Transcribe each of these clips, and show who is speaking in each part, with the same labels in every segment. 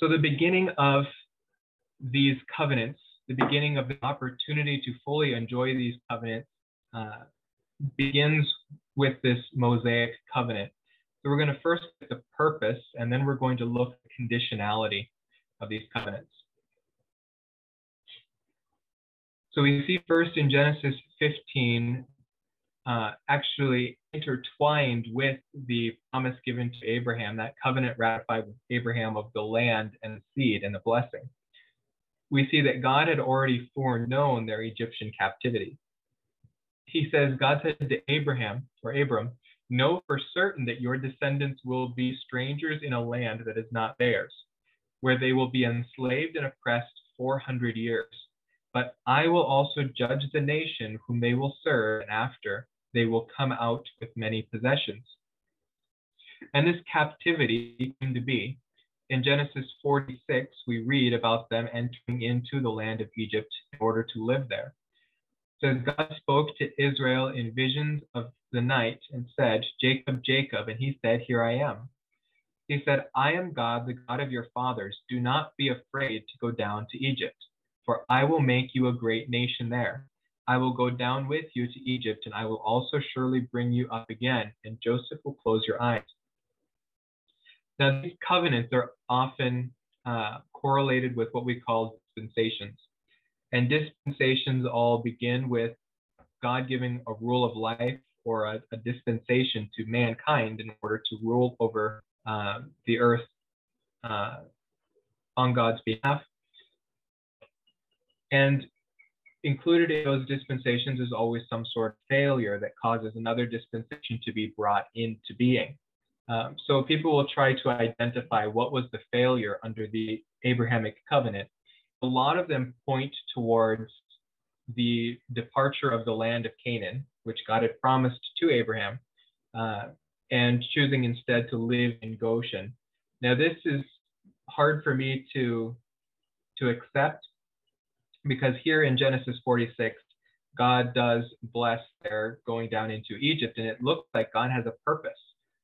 Speaker 1: So the beginning of these covenants, the beginning of the opportunity to fully enjoy these covenants, uh, begins with this Mosaic covenant. So we're going to first get the purpose, and then we're going to look at the conditionality of these covenants. So we see first in Genesis 15, uh, actually intertwined with the promise given to Abraham, that covenant ratified with Abraham of the land and seed and the blessing. We see that God had already foreknown their Egyptian captivity. He says, God said to Abraham, or Abram, Know for certain that your descendants will be strangers in a land that is not theirs, where they will be enslaved and oppressed 400 years. But I will also judge the nation whom they will serve, and after they will come out with many possessions. And this captivity came to be. In Genesis 46, we read about them entering into the land of Egypt in order to live there. So God spoke to Israel in visions of the night and said, Jacob, Jacob, and he said, Here I am. He said, I am God, the God of your fathers. Do not be afraid to go down to Egypt, for I will make you a great nation there. I will go down with you to Egypt, and I will also surely bring you up again, and Joseph will close your eyes. Now, these covenants are often uh, correlated with what we call dispensations. And dispensations all begin with God giving a rule of life or a, a dispensation to mankind in order to rule over uh, the earth uh, on God's behalf. And included in those dispensations is always some sort of failure that causes another dispensation to be brought into being. Um, so people will try to identify what was the failure under the Abrahamic covenant. A lot of them point towards the departure of the land of Canaan, which God had promised to Abraham, uh, and choosing instead to live in Goshen. Now, this is hard for me to to accept because here in Genesis 46, God does bless their going down into Egypt, and it looks like God has a purpose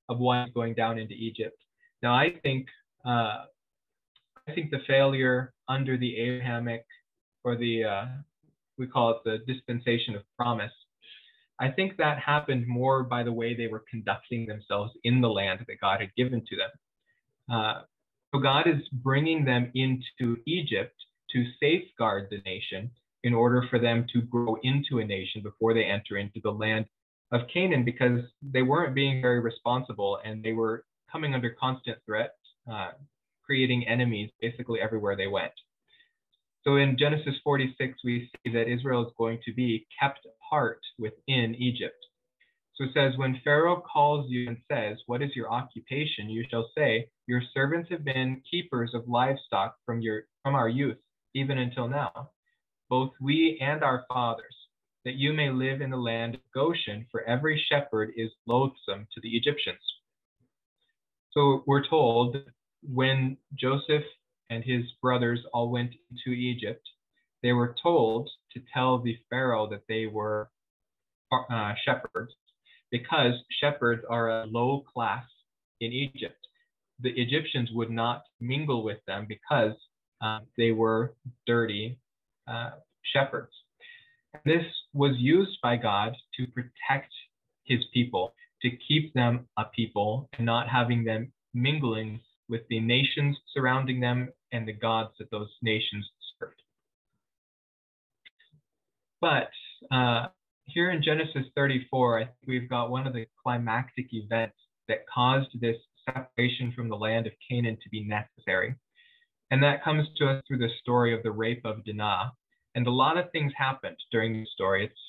Speaker 1: of why going down into Egypt. Now, I think uh, I think the failure under the Abrahamic or the uh, we call it the dispensation of promise. I think that happened more by the way they were conducting themselves in the land that God had given to them. Uh, so God is bringing them into Egypt to safeguard the nation in order for them to grow into a nation before they enter into the land of Canaan because they weren't being very responsible and they were coming under constant threat, uh, creating enemies basically everywhere they went. So in Genesis 46, we see that Israel is going to be kept apart within Egypt. So it says, When Pharaoh calls you and says, What is your occupation? You shall say, Your servants have been keepers of livestock from, your, from our youth even until now, both we and our fathers, that you may live in the land of Goshen, for every shepherd is loathsome to the Egyptians. So we're told when Joseph and his brothers all went to Egypt, they were told to tell the Pharaoh that they were uh, shepherds, because shepherds are a low class in Egypt. The Egyptians would not mingle with them because um, they were dirty uh, shepherds. This was used by God to protect his people, to keep them a people and not having them mingling with the nations surrounding them and the gods that those nations served. But uh, here in Genesis 34, I think we've got one of the climactic events that caused this separation from the land of Canaan to be necessary. And that comes to us through the story of the rape of Dinah. And a lot of things happened during the story. It's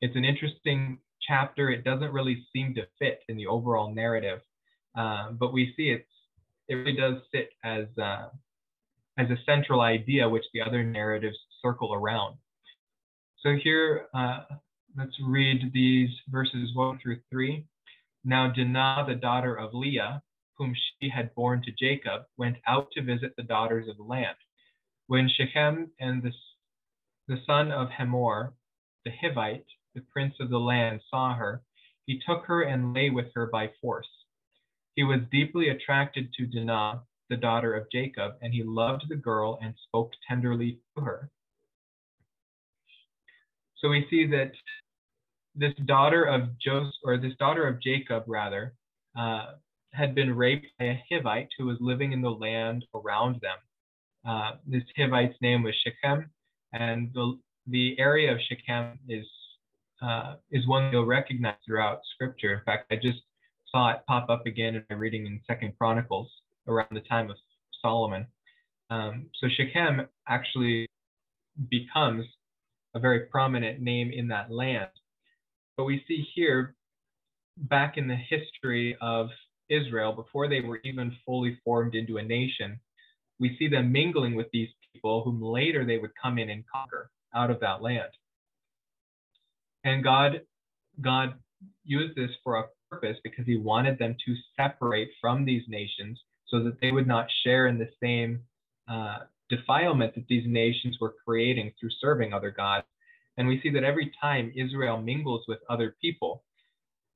Speaker 1: it's an interesting chapter. It doesn't really seem to fit in the overall narrative, uh, but we see it's it really does sit as uh, as a central idea which the other narratives circle around. So here, uh, let's read these verses one through three. Now Dinah, the daughter of Leah, whom she had borne to Jacob, went out to visit the daughters of the land. When Shechem and the, the son of Hamor, the Hivite, the prince of the land, saw her, he took her and lay with her by force. He was deeply attracted to Dinah, the daughter of Jacob, and he loved the girl and spoke tenderly to her. So we see that this daughter of Joseph, or this daughter of Jacob, rather, uh, had been raped by a Hivite who was living in the land around them. Uh, this Hivite's name was Shechem, and the the area of Shechem is uh, is one you'll recognize throughout Scripture. In fact, I just saw it pop up again in my reading in Second Chronicles around the time of Solomon. Um, so Shechem actually becomes a very prominent name in that land. But we see here, back in the history of Israel, before they were even fully formed into a nation, we see them mingling with these people whom later they would come in and conquer out of that land. And God, God used this for a purpose because he wanted them to separate from these nations so that they would not share in the same uh, defilement that these nations were creating through serving other gods. And we see that every time Israel mingles with other people,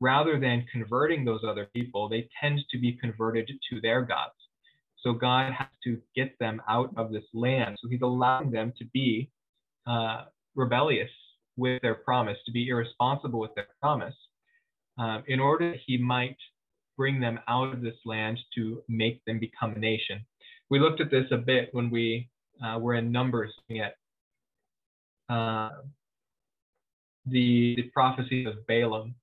Speaker 1: rather than converting those other people, they tend to be converted to their gods. So God has to get them out of this land. So he's allowing them to be uh, rebellious with their promise, to be irresponsible with their promise, um, in order that he might bring them out of this land to make them become a nation. We looked at this a bit when we uh, were in Numbers looking at uh, the, the prophecy of Balaam.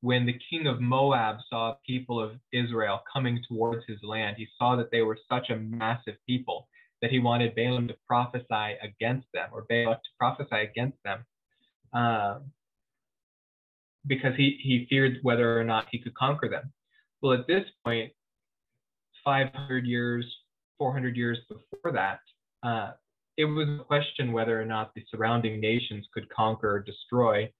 Speaker 1: When the king of Moab saw people of Israel coming towards his land, he saw that they were such a massive people that he wanted Balaam to prophesy against them, or Balak to prophesy against them. Uh, because he, he feared whether or not he could conquer them. Well, at this point, 500 years, 400 years before that, uh, it was a question whether or not the surrounding nations could conquer or destroy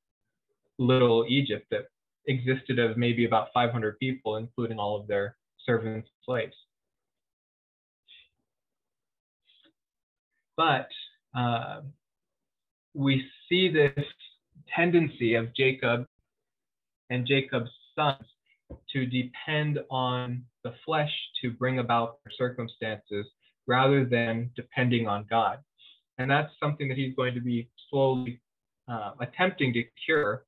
Speaker 1: little Egypt that existed of maybe about 500 people, including all of their servants and slaves. But uh, we see this tendency of Jacob and Jacob's sons to depend on the flesh to bring about their circumstances rather than depending on God. And that's something that he's going to be slowly uh, attempting to cure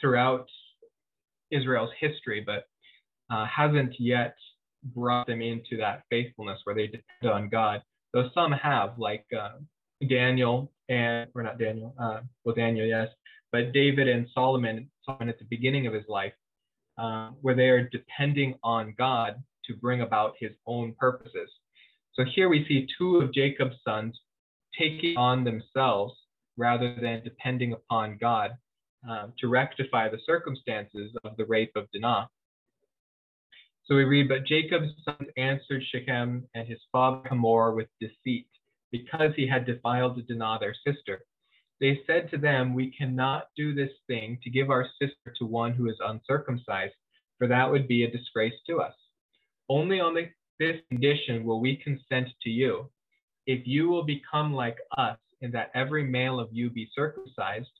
Speaker 1: throughout Israel's history, but uh, hasn't yet brought them into that faithfulness where they depend on God. Though some have, like uh, Daniel and, or not Daniel, uh, well, Daniel, yes, but David and Solomon, Solomon at the beginning of his life, uh, where they are depending on God to bring about his own purposes. So here we see two of Jacob's sons taking on themselves rather than depending upon God um, to rectify the circumstances of the rape of Dinah. So we read, But Jacob's sons answered Shechem and his father Hamor with deceit, because he had defiled Dinah their sister. They said to them, We cannot do this thing to give our sister to one who is uncircumcised, for that would be a disgrace to us. Only on the, this condition will we consent to you. If you will become like us, in that every male of you be circumcised,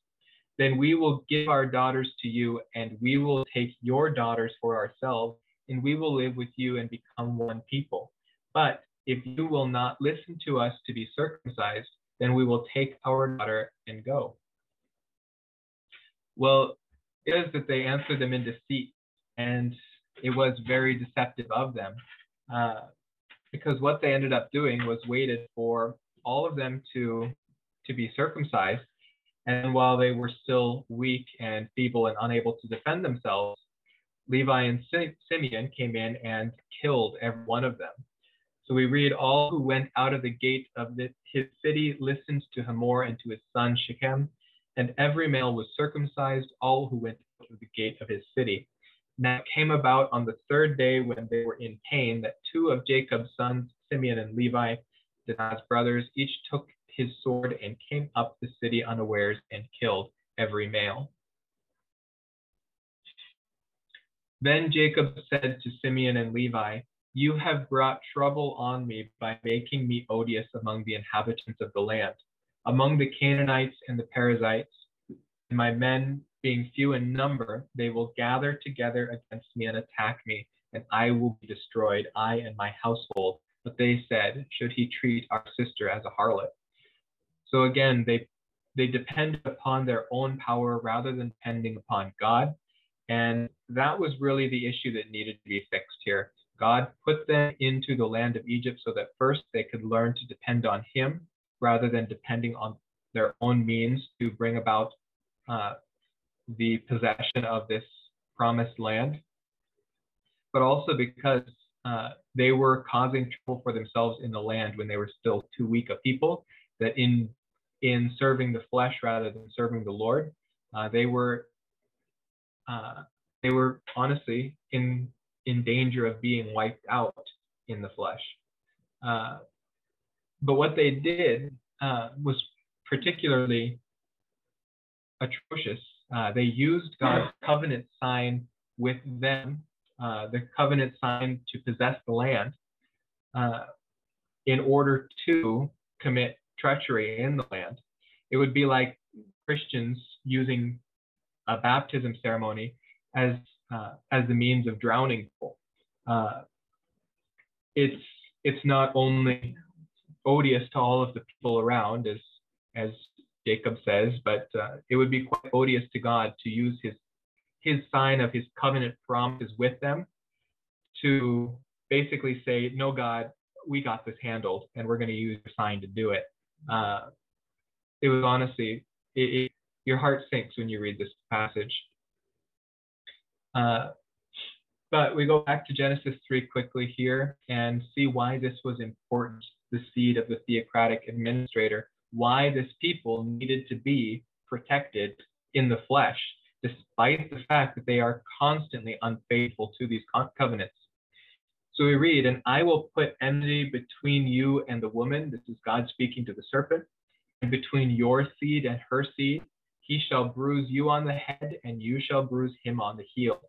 Speaker 1: then we will give our daughters to you, and we will take your daughters for ourselves, and we will live with you and become one people. But if you will not listen to us to be circumcised, then we will take our daughter and go. Well, it is that they answered them in deceit, and it was very deceptive of them, uh, because what they ended up doing was waited for all of them to to be circumcised, and while they were still weak and feeble and unable to defend themselves, Levi and Simeon came in and killed every one of them. So we read, All who went out of the gate of the, his city listened to Hamor and to his son Shechem, and every male was circumcised, all who went out of the gate of his city. Now it came about on the third day when they were in pain that two of Jacob's sons, Simeon and Levi, Dinah's brothers, each took his sword and came up the city unawares and killed every male. Then Jacob said to Simeon and Levi, you have brought trouble on me by making me odious among the inhabitants of the land, among the Canaanites and the Perizzites. And my men, being few in number, they will gather together against me and attack me, and I will be destroyed, I and my household, But they said, Should he treat our sister as a harlot? So again, they they depend upon their own power rather than depending upon God. And that was really the issue that needed to be fixed here. God put them into the land of Egypt so that first they could learn to depend on Him rather than depending on their own means to bring about uh, the possession of this promised land, but also because uh, they were causing trouble for themselves in the land when they were still too weak a people, that in in serving the flesh rather than serving the Lord, uh, they were uh, they were honestly in in danger of being wiped out in the flesh. Uh, but what they did uh, was particularly atrocious. Uh, they used God's covenant sign with them, uh, the covenant sign to possess the land, in order to commit treachery in the land. It would be like Christians using a baptism ceremony as uh, as the means of drowning people. Uh, it's it's not only odious to all of the people around, as as Jacob says, but uh, it would be quite odious to God to use his his sign of his covenant promises with them to basically say, no, God, we got this handled, and we're going to use your sign to do it. Uh, it was honestly, it, it, your heart sinks when you read this passage. Uh, but we go back to Genesis 3 quickly here and see why this was important, the seed of the theocratic administrator why this people needed to be protected in the flesh, despite the fact that they are constantly unfaithful to these covenants. So we read, And I will put enmity between you and the woman, this is God speaking to the serpent, and between your seed and her seed. He shall bruise you on the head, and you shall bruise him on the heel.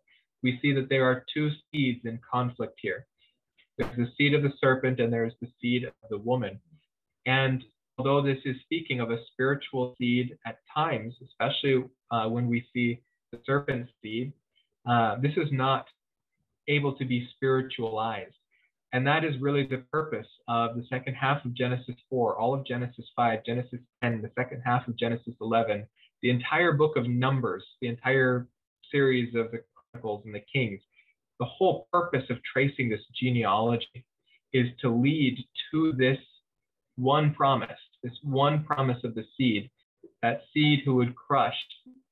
Speaker 1: We see that there are two seeds in conflict here. There's the seed of the serpent, and there's the seed of the woman. And although this is speaking of a spiritual seed at times, especially uh, when we see the serpent seed, uh, this is not able to be spiritualized. And that is really the purpose of the second half of Genesis 4, all of Genesis 5, Genesis 10, the second half of Genesis 11, the entire book of Numbers, the entire series of the Chronicles and the Kings. The whole purpose of tracing this genealogy is to lead to this one promise this one promise of the seed, that seed who would crush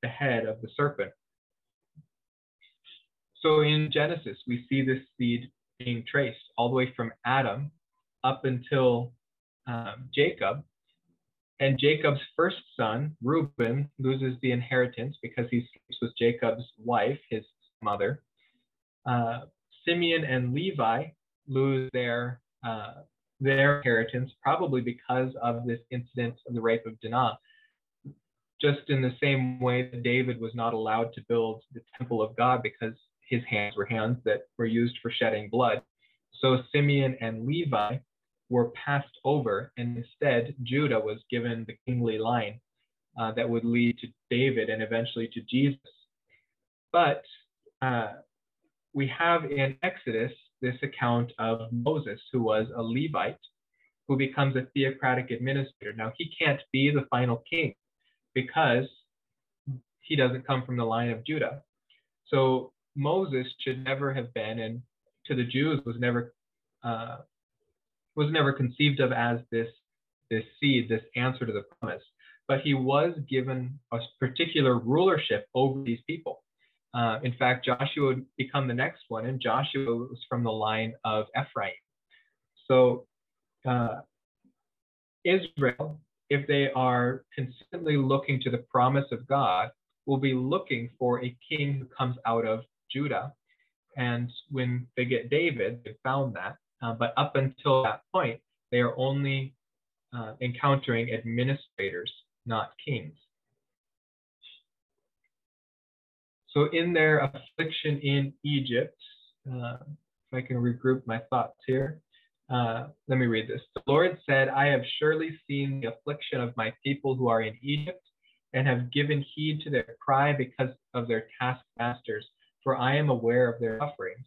Speaker 1: the head of the serpent. So in Genesis, we see this seed being traced all the way from Adam up until um, Jacob. And Jacob's first son, Reuben, loses the inheritance because he sleeps with Jacob's wife, his mother. Uh, Simeon and Levi lose their uh, their inheritance, probably because of this incident of the rape of Dinah. Just in the same way that David was not allowed to build the temple of God because his hands were hands that were used for shedding blood. So Simeon and Levi were passed over, and instead Judah was given the kingly line uh, that would lead to David and eventually to Jesus. But uh, we have in Exodus this account of Moses, who was a Levite, who becomes a theocratic administrator. Now, he can't be the final king because he doesn't come from the line of Judah. So Moses should never have been, and to the Jews was never uh, was never conceived of as this this seed, this answer to the promise. But he was given a particular rulership over these people. Uh, in fact, Joshua would become the next one, and Joshua was from the line of Ephraim. So, uh, Israel, if they are consistently looking to the promise of God, will be looking for a king who comes out of Judah. And when they get David, they found that. Uh, but up until that point, they are only uh, encountering administrators, not kings. So in their affliction in Egypt, uh, if I can regroup my thoughts here, uh, let me read this. The Lord said, I have surely seen the affliction of my people who are in Egypt and have given heed to their cry because of their taskmasters, for I am aware of their sufferings.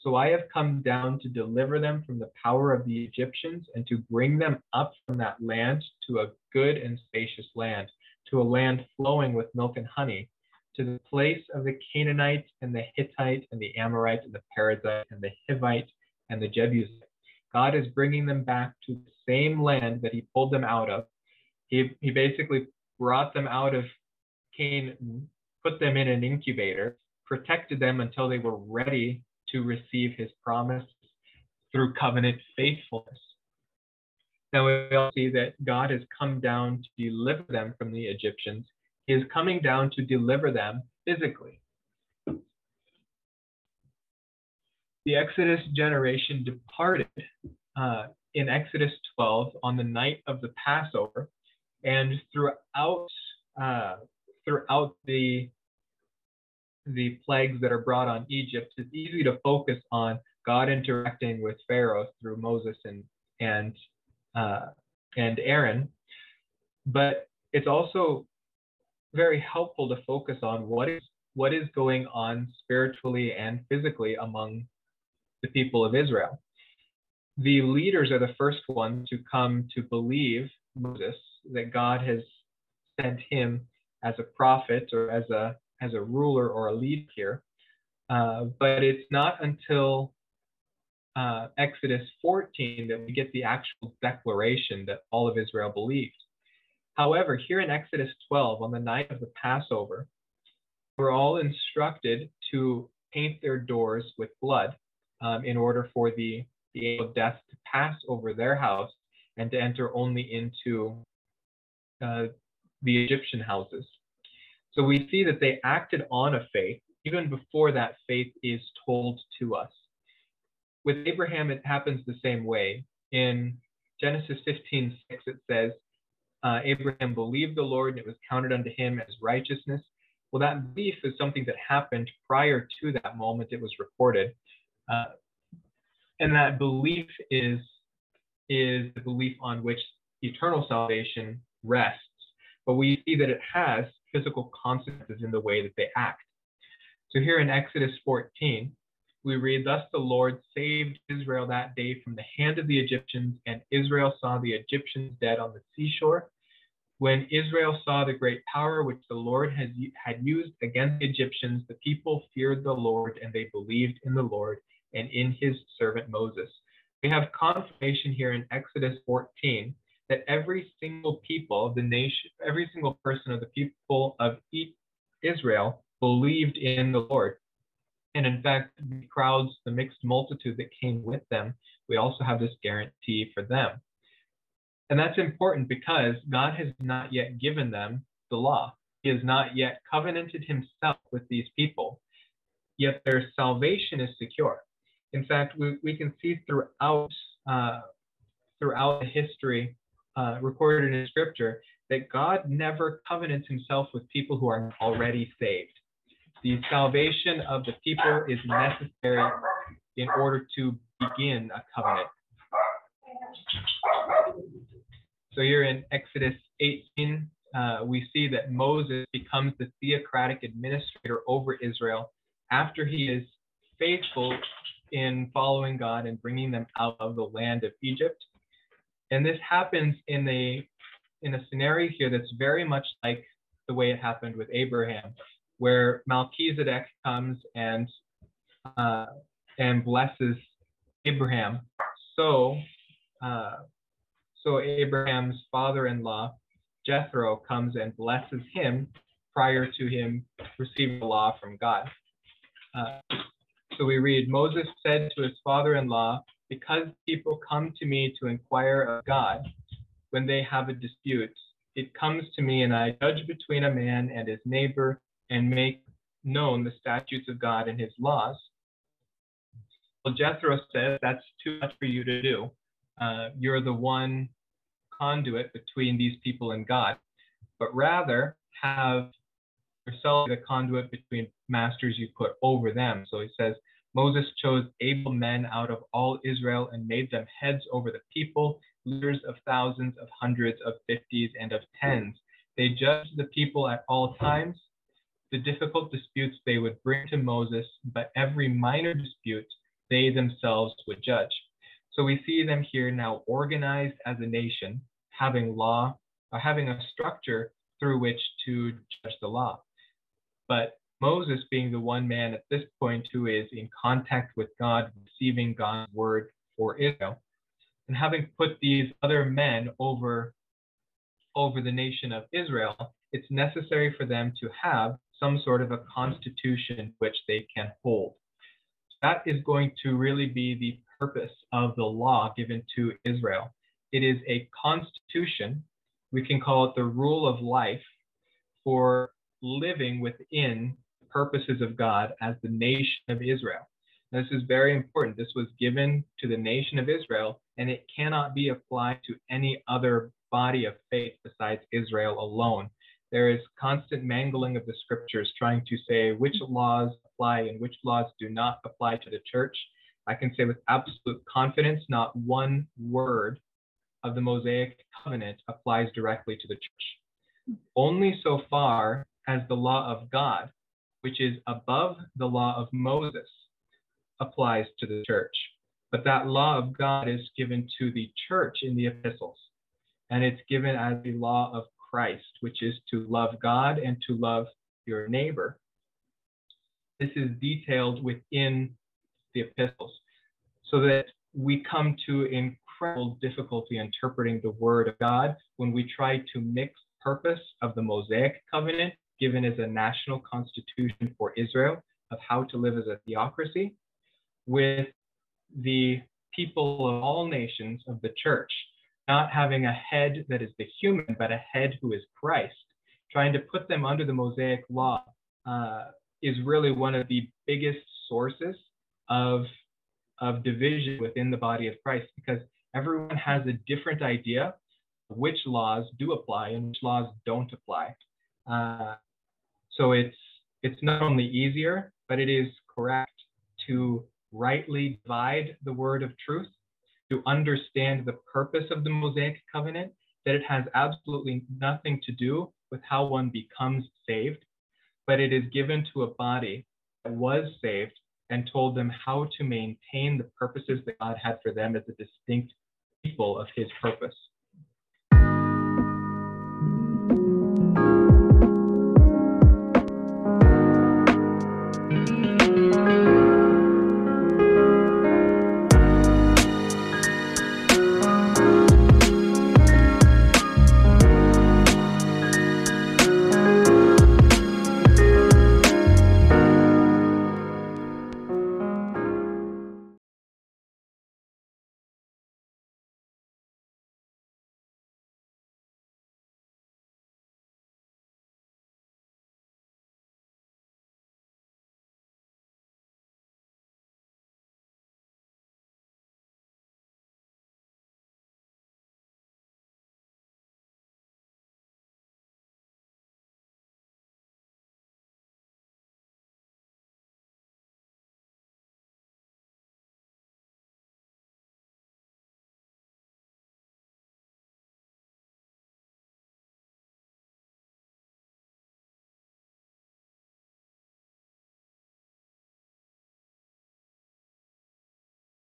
Speaker 1: So I have come down to deliver them from the power of the Egyptians and to bring them up from that land to a good and spacious land, to a land flowing with milk and honey, to the place of the Canaanite and the Hittite and the Amorite and the Perizzite and the Hivite and the Jebusite. God is bringing them back to the same land that he pulled them out of. He, he basically brought them out of Canaan, put them in an incubator, protected them until they were ready to receive his promise through covenant faithfulness. Now we all see that God has come down to deliver them from the Egyptians. He is coming down to deliver them physically. The Exodus generation departed uh, in Exodus 12 on the night of the Passover, and throughout uh, throughout the the plagues that are brought on Egypt, it's easy to focus on God interacting with Pharaoh through Moses and and uh, and Aaron, but it's also very helpful to focus on what is what is going on spiritually and physically among the people of Israel. The leaders are the first ones to come to believe Moses that God has sent him as a prophet or as a as a ruler or a leader here. Uh, but it's not until uh, Exodus 14 that we get the actual declaration that all of Israel believed. However, here in Exodus 12, on the night of the Passover, we're all instructed to paint their doors with blood um, in order for the, the angel of death to pass over their house and to enter only into uh, the Egyptian houses. So we see that they acted on a faith even before that faith is told to us. With Abraham, it happens the same way. In Genesis 15 6, it says, uh, Abraham believed the Lord and it was counted unto him as righteousness. Well, that belief is something that happened prior to that moment it was recorded. Uh, and that belief is, is the belief on which eternal salvation rests. But we see that it has physical consequences in the way that they act. So here in Exodus 14, we read, Thus the Lord saved Israel that day from the hand of the Egyptians, and Israel saw the Egyptians dead on the seashore. When Israel saw the great power which the Lord has, had used against the Egyptians, the people feared the Lord, and they believed in the Lord and in his servant Moses. We have confirmation here in Exodus 14 that every single people of the nation, every single person of the people of Israel believed in the Lord. And in fact, the crowds, the mixed multitude that came with them, we also have this guarantee for them. And that's important because God has not yet given them the law. He has not yet covenanted himself with these people, yet their salvation is secure. In fact, we, we can see throughout uh, throughout the history uh, recorded in Scripture that God never covenants himself with people who are already saved. The salvation of the people is necessary in order to begin a covenant. So here in Exodus 18, uh, we see that Moses becomes the theocratic administrator over Israel after he is faithful in following God and bringing them out of the land of Egypt. And this happens in a in a scenario here that's very much like the way it happened with Abraham, where Melchizedek comes and uh, and blesses Abraham. So uh, so Abraham's father-in-law Jethro comes and blesses him prior to him receiving the law from God. Uh, so we read Moses said to his father-in-law, because people come to me to inquire of God when they have a dispute, it comes to me and I judge between a man and his neighbor and make known the statutes of God and his laws. Well, Jethro says that's too much for you to do. Uh, you're the one conduit between these people and God, but rather have yourself the conduit between masters you put over them. So he says, Moses chose able men out of all Israel and made them heads over the people, leaders of thousands, of hundreds, of fifties, and of tens. They judged the people at all times. The difficult disputes they would bring to Moses, but every minor dispute they themselves would judge. So we see them here now organized as a nation, having law, or having a structure through which to judge the law. But Moses being the one man at this point who is in contact with God, receiving God's word for Israel, and having put these other men over, over the nation of Israel, it's necessary for them to have some sort of a constitution which they can hold. That is going to really be the purpose of the law given to Israel. It is a constitution, we can call it the rule of life for living within purposes of God as the nation of Israel. This is very important. This was given to the nation of Israel, and it cannot be applied to any other body of faith besides Israel alone. There is constant mangling of the scriptures trying to say which laws apply and which laws do not apply to the church. I can say with absolute confidence, not one word of the Mosaic covenant applies directly to the church. Only so far as the law of God, which is above the law of Moses, applies to the church. But that law of God is given to the church in the epistles, and it's given as the law of Christ, which is to love God and to love your neighbor. This is detailed within the epistles so that we come to incredible difficulty interpreting the word of God when we try to mix purpose of the Mosaic covenant given as a national constitution for Israel of how to live as a theocracy with the people of all nations of the church not having a head that is the human, but a head who is Christ. Trying to put them under the Mosaic law uh, is really one of the biggest sources of, of division within the body of Christ because everyone has a different idea which laws do apply and which laws don't apply. Uh, so it's it's not only easier, but it is correct to rightly divide the word of truth to understand the purpose of the Mosaic covenant, that it has absolutely nothing to do with how one becomes saved, but it is given to a body that was saved and told them how to maintain the purposes that God had for them as a distinct people of his purpose.